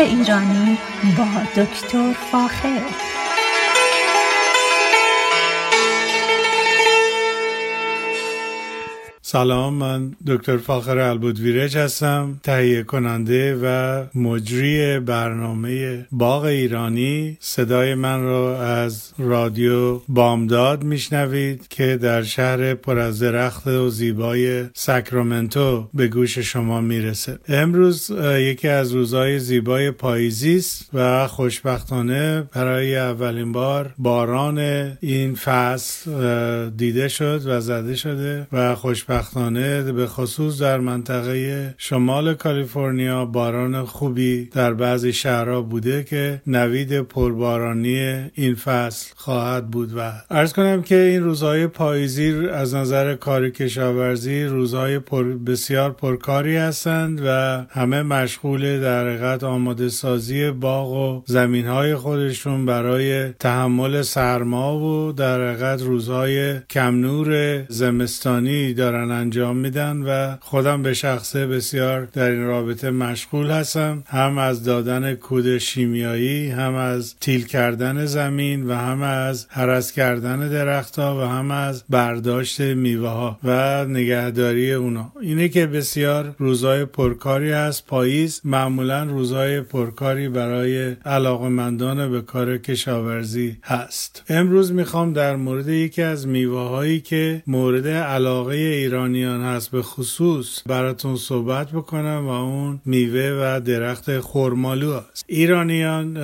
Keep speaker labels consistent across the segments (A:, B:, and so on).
A: ایرانی با دکتر فاخر.
B: سلام من دکتر فاخر البودویرج هستم تهیه کننده و مجری برنامه باغ ایرانی. صدای من را از رادیو بامداد میشنوید که در شهر پر از درخت و زیبای ساکرامنتو به گوش شما می‌رسه. امروز یکی از روزهای زیبای پاییزی است و خوشبختانه برای اولین بار باران این فصل دیده شد و زده شده و خوشبختانه خوشبختانه به خصوص در منطقه شمال کالیفرنیا باران خوبی در بعضی شهرها بوده که نوید پربارانی این فصل خواهد بود و ارز کنم که این روزهای پاییزی از نظر کار کشاورزی روزهای پر بسیار پرکاری هستند و همه مشغول در حقیقت آماده سازی باغ و زمین های خودشون برای تحمل سرما و در حقیقت روزهای کم نور زمستانی دارن. انجام میدن و خودم به شخصه بسیار در این رابطه مشغول هستم. هم از دادن کود شیمیایی هم از تیل کردن زمین و هم از حرس کردن درختها و هم از برداشت میوه ها و نگهداری اونا. اینه که بسیار روزای پرکاری هست. پاییز معمولا روزای پرکاری برای علاقمندان به کار کشاورزی هست. امروز می‌خوام در مورد یکی از میوه هایی که مورد علاقه ایران ایرانیان هست. به خصوص براتون صحبت بکنم و اون میوه و درخت خورمالو هست. ایرانیان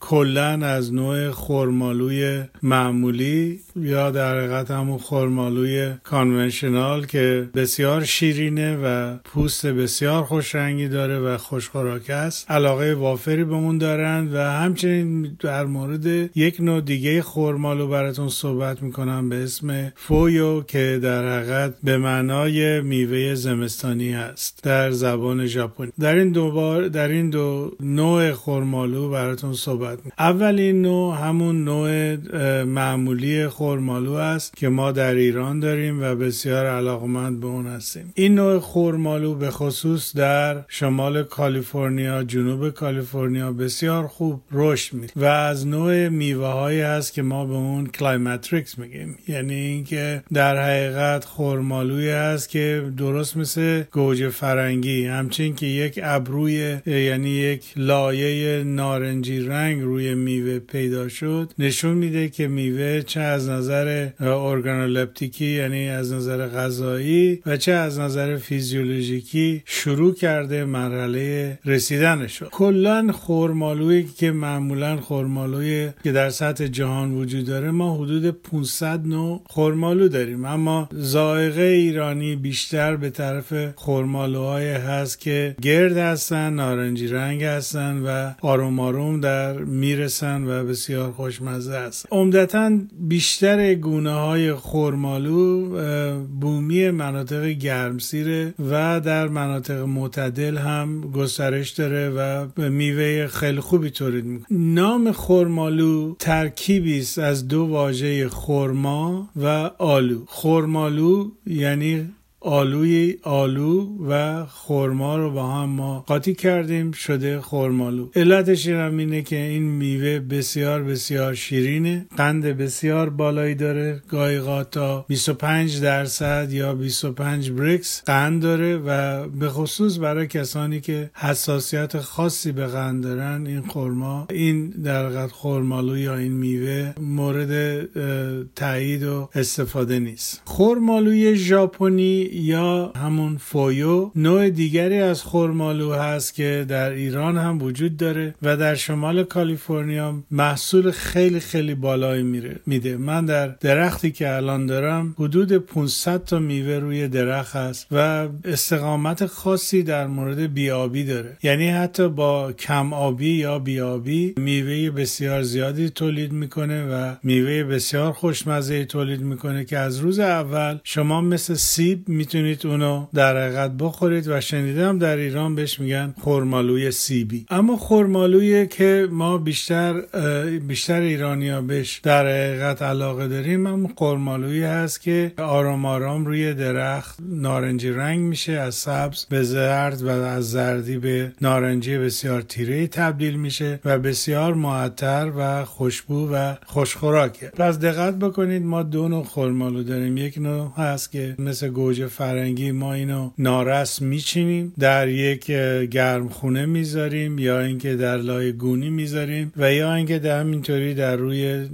B: کلا از نوع خورمالوی معمولی یا در حقیقت همون خورمالوی کانونشنال که بسیار شیرینه و پوست بسیار خوش رنگی داره و خوشخوراک است. علاقه وافری به اون دارند و همچنین در مورد یک نوع دیگه خورمالو براتون صحبت می‌کنم به اسم فویو که در حقیقت به معنای میوه زمستانی است در زبان ژاپنی. در این دو بار در این دو نوع خرمالو براتون صحبت می اولین نوع همون نوع معمولی خرمالو است که ما در ایران داریم و بسیار علاقمند به اون هستیم. این نوع خرمالو به خصوص در شمال کالیفرنیا جنوب کالیفرنیا بسیار خوب رشد می و از نوع میوه هایی هست که ما به اون climacterics میگیم. یعنی اینکه در حقیقت خرمالو خرمالوی است که درست مثل گوجه فرنگی همچنین که یک ابروی یعنی یک لایه نارنجی رنگ روی میوه پیدا شد نشون میده که میوه چه از نظر ارگانولپتیکی یعنی از نظر غذایی و چه از نظر فیزیولوژیکی شروع کرده مرحله رسیدنش کلا خرمالویی که معمولا خرمالوی که در سطح جهان وجود داره ما حدود 500 نوع خرمالو داریم. اما ذائقه ایرانی بیشتر به طرف خورمالوهای هست که گرد هستن نارنجی رنگ هستن و آروم آروم در می‌رسن و بسیار خوشمزه است عمدتا بیشتر گونه های خورمالو بومی مناطق گرمسیره و در مناطق معتدل هم گسترش داره و میوه خیلی خوبی تولید می‌کنه. نام خورمالو ترکیبی است از دو واژه خورما و آلو. خورمالو یعنی آلوی آلو و خورما رو با هم ما قاطی کردیم شده خورمالو علتش هم اینه که این میوه بسیار بسیار شیرینه قند بسیار بالایی داره. گاهی تا 25 درصد یا 25 بریکس قند داره و به خصوص برای کسانی که حساسیت خاصی به قند دارن این خورما این در خورمالو یا این میوه مورد تایید و استفاده نیست. خورمالوی ژاپنی یا همون فویو نوع دیگری از خورمالو هست که در ایران هم وجود داره و در شمال کالیفرنیا محصول خیلی خیلی بالایی میره میده. من در درختی که الان دارم حدود 500 تا میوه روی درخت هست و استقامت خاصی در مورد بیابی داره. یعنی حتی با کم آبی یا بیابی میوه بسیار زیادی تولید می‌کنه و میوه بسیار خوشمزه تولید می‌کنه که از روز اول شما مثل سیب می‌تونید اونو در حقیقت بخورید و شنیدم در ایران بهش میگن خرمالوی سیبی. اما خرمالوی که ما بیشتر بیشتر ایرانیا بهش در حقیقت علاقه داریم اما خرمالویی هست که آرام آرام روی درخت نارنجی رنگ میشه از سبز به زرد و از زردی به نارنجی بسیار تیره تبدیل میشه و بسیار معطر و خوشبو و خوشخوراکه. پس دقت بکنید ما دو نوع خرمالو داریم. یک نوع هست که مثل گوجه فرنگی ما اینو نارس میچینیم. در یک گرمخونه می‌ذاریم یا اینکه در لای گونی می‌ذاریم و یا اینکه در همینطوری در روی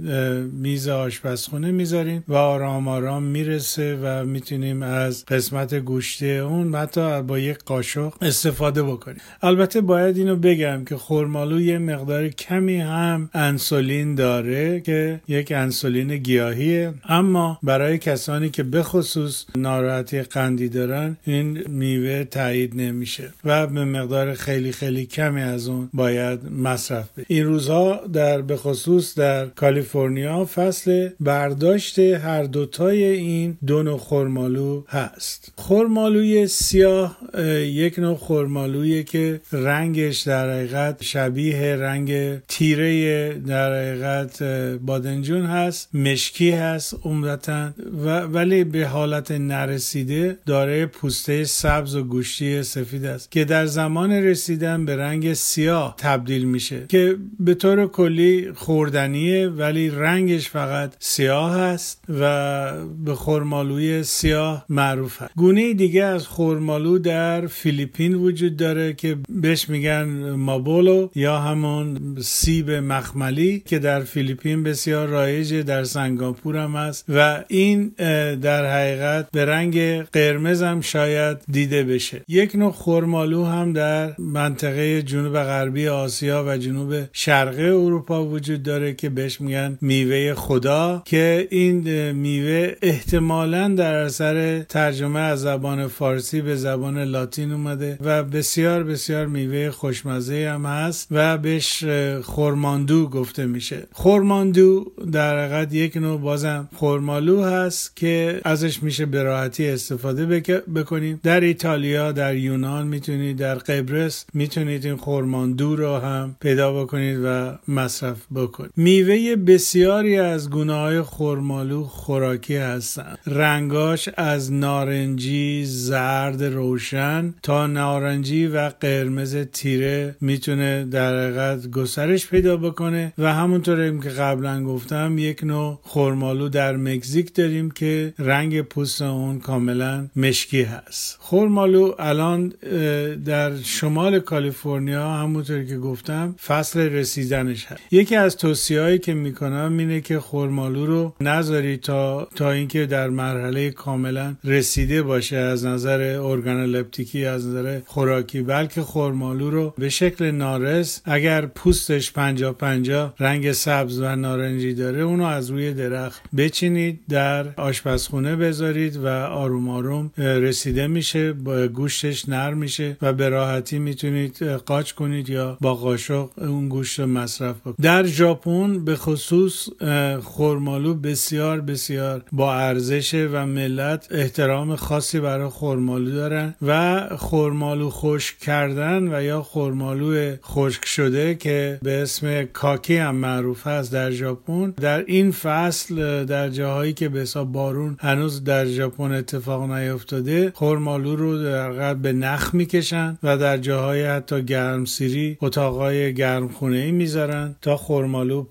B: میز آشپزخونه می‌ذاریم و آرام آرام می‌رسه و می‌تونیم از قسمت گوشته اون حتی با یک قاشق استفاده بکنیم. البته باید اینو بگم که خرمالو یه مقدار کمی هم انسولین داره که یک انسولین گیاهیه. اما برای کسانی که به خصوص ناراحتی قندی دارن این میوه تایید نمیشه و به مقدار خیلی خیلی کمی از اون باید مصرف بشه. این روزها در به خصوص در کالیفرنیا فصل برداشت هر دوتای این دو نوع خرمالو هست. خرمالوی سیاه یک نوع خرمالویه که رنگش در حقیقت شبیه رنگ تیره در حقیقت بادنجون هست مشکی هست عمدتا و ولی به حالت نرسیده داره پوسته سبز و گوشتی سفید است که در زمان رسیدن به رنگ سیاه تبدیل میشه که به طور کلی خوردنیه ولی رنگش فقط سیاه است و به خرمالوی سیاه معروف هست گونه دیگه از خرمالو در فیلیپین وجود داره که بهش میگن مابولو یا همون سیب مخملی که در فیلیپین بسیار رایجه در سنگاپور هم هست و این در حقیقت به رنگ قرمز هم شاید دیده بشه. یک نوع خرمالو هم در منطقه جنوب غربی آسیا و جنوب شرقی اروپا وجود داره که بهش میگن میوه خدا که این میوه احتمالا در اثر ترجمه از زبان فارسی به زبان لاتین اومده و بسیار بسیار میوه خوشمزه هم هست و بهش خورماندو گفته میشه. خورماندو در حقیقت یک نوع بازم خورمالو هست که ازش میشه به راحتی استفاده بکنیم در ایتالیا در یونان می‌تونید در قبرس می‌تونید این خورماندو رو هم پیدا بکنید و مصرف بکنید. میوه بسیاری از گونه های خورمالو خوراکی هستن. رنگاش از نارنجی زرد روشن تا نارنجی و قرمز تیره می‌تونه در حقیقت گسترش پیدا بکنه و همونطور که قبلا گفتم یک نوع خرمالو در مکزیک داریم که رنگ پوست اون کاملا مشکی هست. خرمالو الان در شمال کالیفرنیا همونطور که گفتم فصل رسیدنش هست. یکی از توصیه هایی که می‌کنم اینه که خرمالو رو نذاری تا تا اینکه در مرحله کاملا رسیده باشه از نظر ارگانولپتیکی از نظر خوراکی. بلکه خرمالو رو به شکل نارس اگر پوستش پنجا پنجا رنگ سبز و نارنجی داره اونو از روی درخت بچینید در آشپزخونه بذارید و آروم آروم رسیده میشه با گوشتش نرم میشه و به راحتی می‌تونید قاچ کنید یا با قاشق اون گوشت مصرف کنید. در ژاپن به خصوص خرمالو بسیار بسیار با ارزش و ملت احترام خاصی برای خرمالو دارن و خرمالو خشک کردن و یا خرمالو خشک شده که به اسم کاکی هم معروف است در ژاپن در این فصل در جاهایی که به حساب بارون هنوز در ژاپن اتفاق نیفتاده خرمالو رو در به نخ می‌کشن و در جاهای حتی گرمسیری اتاقای گرمخونه ای می‌ذارن تا خرمالو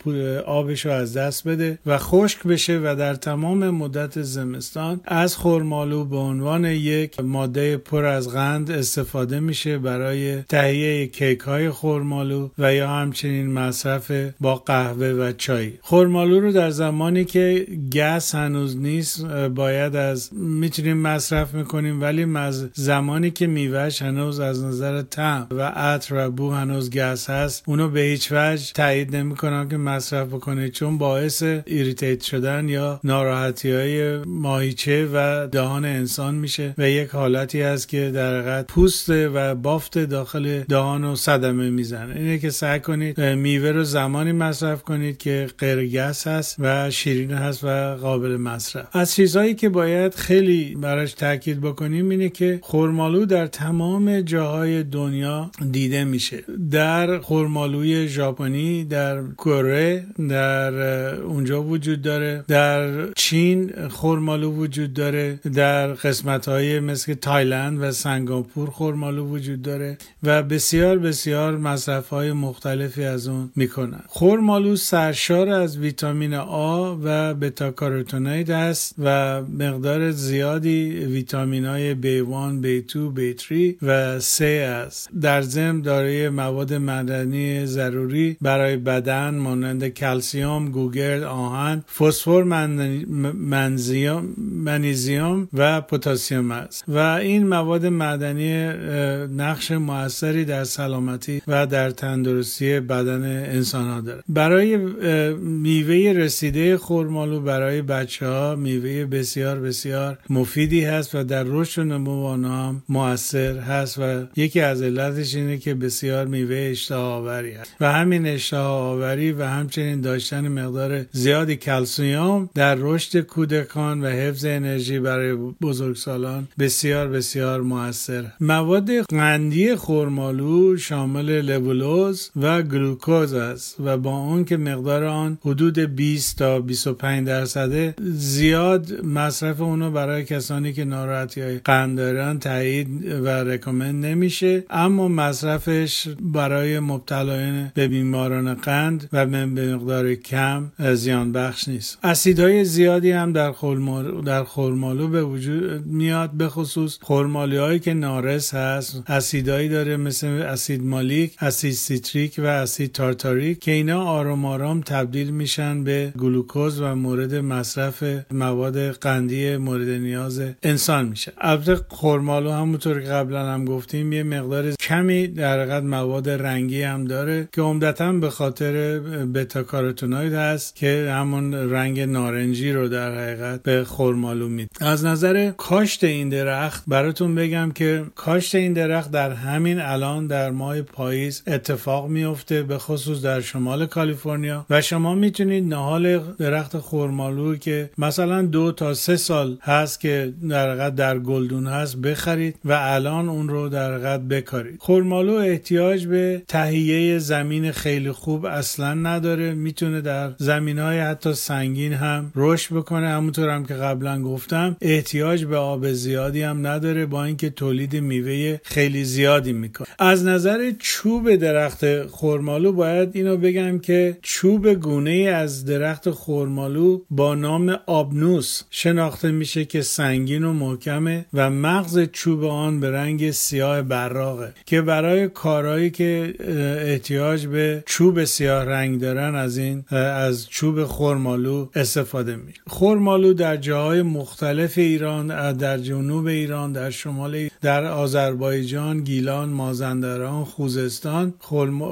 B: آبش رو از دست بده و خشک بشه و در تمام مدت زمستان از خرمالو به عنوان یک ماده پر از قند استفاده میشه برای تهیه کیک های خرمالو و یا همچنین مصرف با قهوه و چای. خرمالو رو در زمانی که گس هنوز نیست باید از می‌تونیم مصرف می‌کنیم ولی زمانی که میوهش هنوز از نظر طعم و عطر و بو هنوز گس هست اونو به هیچ وجه تایید نمی‌کنم که مصرف بکنید چون باعث irritate شدن یا ناراحتی های ماهیچه و دهان انسان میشه و یک حالتی هست که در حقیقت پوست و بافت داخل دهان و صدمه می‌زنه. اینه که سعی کنید میوه رو زمانی مصرف کنید که غیر گس هست و شیرین هست و قابل مصرف. از چیزهایی که باید خیلی براش تاکید بکنیم اینه که خورمالو در تمام جاهای دنیا دیده میشه. در خورمالوی ژاپنی در کره در اونجا وجود داره. در چین خورمالو وجود داره. در قسمت های مثل تایلند و سنگاپور خورمالو وجود داره و بسیار بسیار مصرف های مختلفی از اون می‌کنن. خورمالو سرشار از ویتامین آ و بتا است و مقدار زیادی ویتامین های B1, B2, B3 و C است. در ضمن دارای مواد معدنی ضروری برای بدن مانند کلسیوم، گوگرد، آهن، فسفر، منیزیوم و پتاسیم است. و این مواد معدنی نقش موثری در سلامتی و در تندرستی بدن انسان ها داره برای میوه رسیده خورمالو برای بچه ها میوه بسیار بسیار مفیدی هست و در رشد نمو هم موثر هست و یکی از علتش اینه که بسیار میوه اشتها آوری هست. و همین اشتها آوری و همچنین داشتن مقدار زیادی کلسیوم در رشد کودکان و حفظ انرژی برای بزرگسالان بسیار بسیار موثر مواد قندی خورمالو شامل لبولوز و گلوکوز است و با اون که مقدار آن حدود 20 تا 25 درصده زیاد مصرف اونو برای کسانی که ناراحتی های قند دارن تایید و recommend نمیشه. اما مصرفش برای مبتلایان به بیماران قند و به مقدار کم زیان بخش نیست. اسیدهای زیادی هم در خرمالو در خرمالو به وجود میاد به خصوص خرمالو هایی که نارس هست. اسیدهایی داره مثل اسید مالیک اسید سیتریک و اسید تارتاریک که اینا آرام آرام تبدیل میشن به گلوکوز و مورد مصرف مواد قندی مورد نیاز انسان میشه. البته خرمالو همونطور که قبلا هم گفتیم یه مقدار کمی در حقیقت مواد رنگی هم داره که عمدتا به خاطر بتا کاروتونوید هست که همون رنگ نارنجی رو در حقیقت به خرمالو میده. از نظر کاشت این درخت براتون بگم که کاشت این درخت در همین الان در ماه پاییز اتفاق میفته به خصوص در شمال کالیفرنیا و شما می‌تونید نهال درخت خرمالو که مثلا دو تا سه سال هست که در در گلدون هست بخرید و الان اون رو در بکارید. خرمالو احتیاج به تهیه زمین خیلی خوب اصلا نداره. می‌تونه در زمین های حتی سنگین هم رشد بکنه. همونطور هم که قبلا گفتم احتیاج به آب زیادی هم نداره. با اینکه تولید میوه خیلی زیادی می‌کنه. از نظر چوب درخت خرمالو باید اینو بگم که چوب گونه از درخت خرمالو با نام آبنوس شناخته میشه که سنگین و محکمه و مغز چوب آن به رنگ سیاه براغه که برای کارهایی که احتیاج به چوب سیاه رنگ دارن از این از چوب خرمالو استفاده میشه خرمالو در جاهای مختلف ایران در جنوب ایران در شمال در آذربایجان گیلان مازندران خوزستان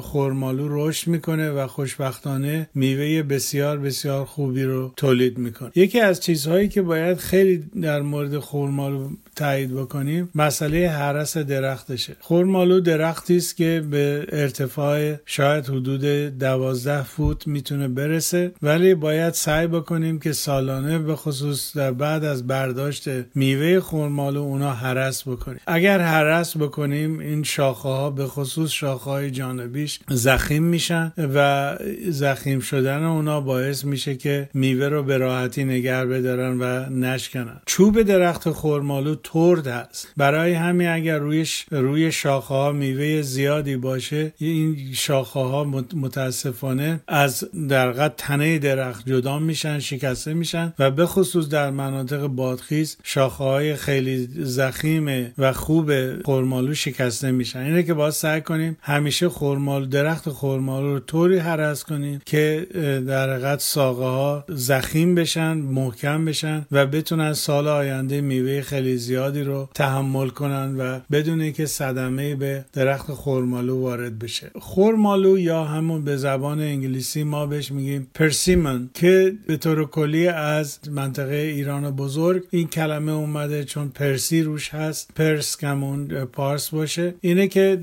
B: خرمالو رشد می‌کنه و خوشبختانه میوه بسیار بسیار خوبی رو تولید می‌کنه یکی از چیزهایی که باید خیلی در مورد خرمالو تایید بکنیم مسئله حرس درختشه. خرمالو درختی است که به ارتفاع شاید حدود دوازده فوت می‌تونه برسه ولی باید سعی بکنیم که سالانه به خصوص در بعد از برداشت میوه خرمالو اونا حرس بکنیم. اگر حرس بکنیم این شاخه ها به خصوص شاخه های جانبیش زخیم میشن و زخیم شدن اونا باعث میشه که میوه رو به راحتی نگر بدارن و نشکنن. چوب درخت خرمالو ترد هست برای همین اگر روی روی شاخه ها میوه زیادی باشه این شاخه ها متاسفانه از در تنه درخت جدا میشن شکسته میشن و به خصوص در مناطق بادخیز شاخه های خیلی زخیم و خوب خرمالو شکسته میشن. اینه که باید سعی کنیم همیشه خرمالو درخت خرمالو رو طوری حرس کنیم که در حقیقت ساقه ها زخیم بشن محکم بشن و بتونن سال آینده میوه خیلی زیاد زیادی رو تحمل کنن و بدون که صدمه به درخت خورمالو وارد بشه. خورمالو یا همون به زبان انگلیسی ما بهش میگیم پرسیمن که به طور کلی از منطقه ایران بزرگ این کلمه اومده چون پرسی روش هست پرس کمون پارس باشه. اینه که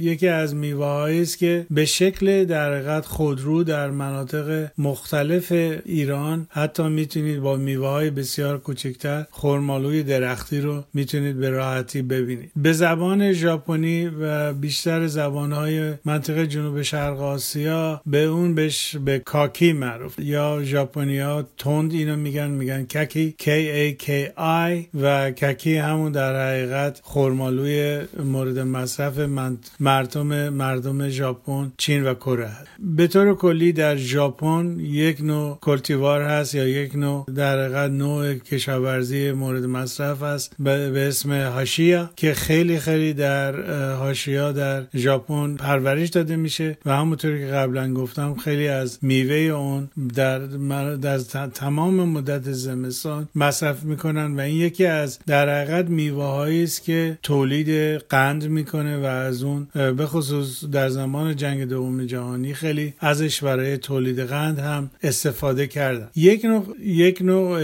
B: یکی از میوه است که به شکل در حقیقت خودرو در مناطق مختلف ایران حتی می‌تونید با میوه های بسیار کوچکتر خرمالوی درختی رو می‌تونید به راحتی ببینید. به زبان ژاپنی و بیشتر زبان های منطقه جنوب شرق آسیا به اون بهش به کاکی معروف. یا ژاپنیا تند اینو میگن میگن ککی K A K I و ککی همون در حقیقت خرمالوی مورد مصرف مردم مردم ژاپن چین و کره هست به طور کلی در ژاپن یک نوع کلتیوار هست یا یک نوع در حقیقت نوع کشاورزی مورد مصرف است. به اسم هاشیا که خیلی خیلی در هاشیا در ژاپن پرورش داده میشه. و همونطوری که قبلا گفتم خیلی از میوه اون در, در تمام مدت زمستان مصرف می‌کنن. و این یکی از در حقیقت میوه است که تولید قند می‌کنه و از اون به خصوص در زمان جنگ دوم جهانی خیلی ازش برای تولید قند هم استفاده کردن. یک نوع یک نوع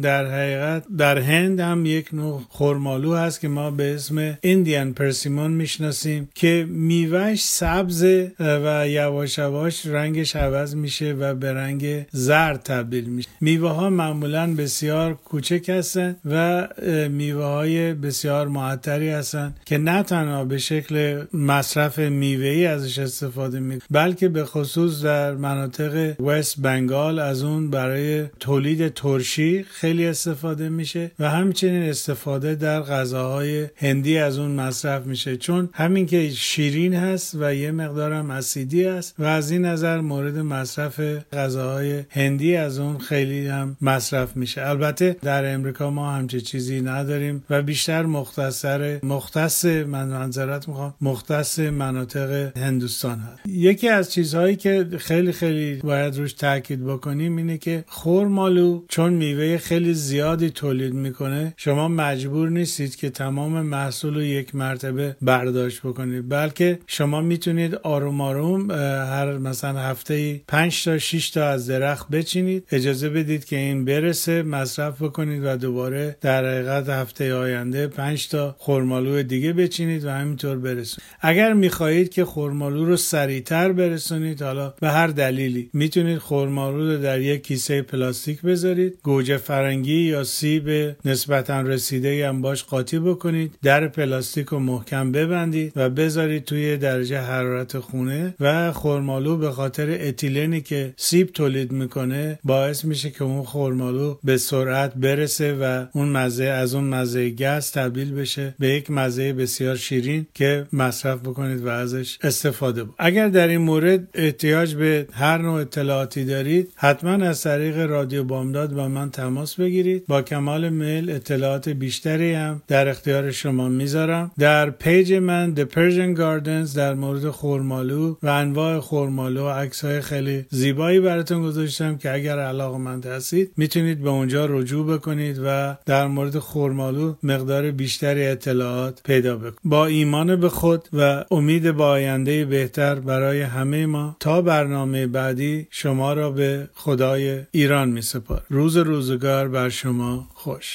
B: در حقیقت در هند هم یک نوع خرمالو هست که ما به اسم ایندیان پرسیمون می‌شناسیم که میوهش سبز و یواش یواش رنگش عوض میشه و به رنگ زرد تبدیل میشه. میوه ها معمولا بسیار کوچک هستن و میوه های بسیار معطری هستن که نه تنها به شکل مصرف میوه ای ازش استفاده می بلکه به خصوص در مناطق وست بنگال از اون برای تولید ترشی خیلی استفاده میشه. و همچنین استفاده در غذاهای هندی از اون مصرف میشه. چون همین که شیرین هست و یه مقدارم اسیدی است و از این نظر مورد مصرف غذاهای هندی از اون خیلی هم مصرف میشه. البته در امریکا ما همچه چیزی نداریم و بیشتر مختصر مختص من منظرت می‌خوام مختص مناطق هندوستان هست. یکی از چیزهایی که خیلی خیلی باید روش تاکید بکنیم اینه که خورمالو چون میوه خیلی زیادی تولید می‌کنه شما مجبور نیستید که تمام محصول رو یک مرتبه برداشت بکنید. بلکه شما می‌تونید آروم آروم هر مثلا هفته 5 تا 6 تا از درخت بچینید. اجازه بدید که این برسه مصرف بکنید و دوباره در حقیقت هفته آینده 5 تا خرمالو دیگه بچینید و همینطور برسونید. اگر می‌خواهید که خرمالو رو سریعتر برسونید حالا به هر دلیلی می‌تونید خرمالو رو در یک کیسه پلاستیک بذارید. گوجه فرنگی یا سیب نسبتا رسیده هم باش قاطی بکنید در پلاستیک رو محکم ببندید و بذارید توی درجه حرارت خونه و خرمالو به خاطر اتیلنی که سیب تولید می‌کنه باعث میشه که اون خرمالو به سرعت برسه و اون مزه از اون مزه گس تبدیل بشه به یک مزه بسیار شیرین که مصرف بکنید و ازش استفاده بود اگر در این مورد احتیاج به هر نوع اطلاعاتی دارید حتما از طریق رادیو بامداد با من تماس بگیرید. با کمال میل اطلاعات بیشتری هم در اختیار شما می‌ذارم. در پیج من The Persian Gardens در مورد خورمالو و انواع خورمالو و عکس های خیلی زیبایی براتون گذاشتم که اگر علاقه مند هستید می‌تونید به اونجا رجوع بکنید و در مورد خورمالو مقدار بیشتری اطلاعات پیدا بکنید. با ایمان به خود و امید با آینده بهتر برای همه ما تا برنامه بعدی شما را به خدای ایران می سپار روز روزگار بر شما خوش.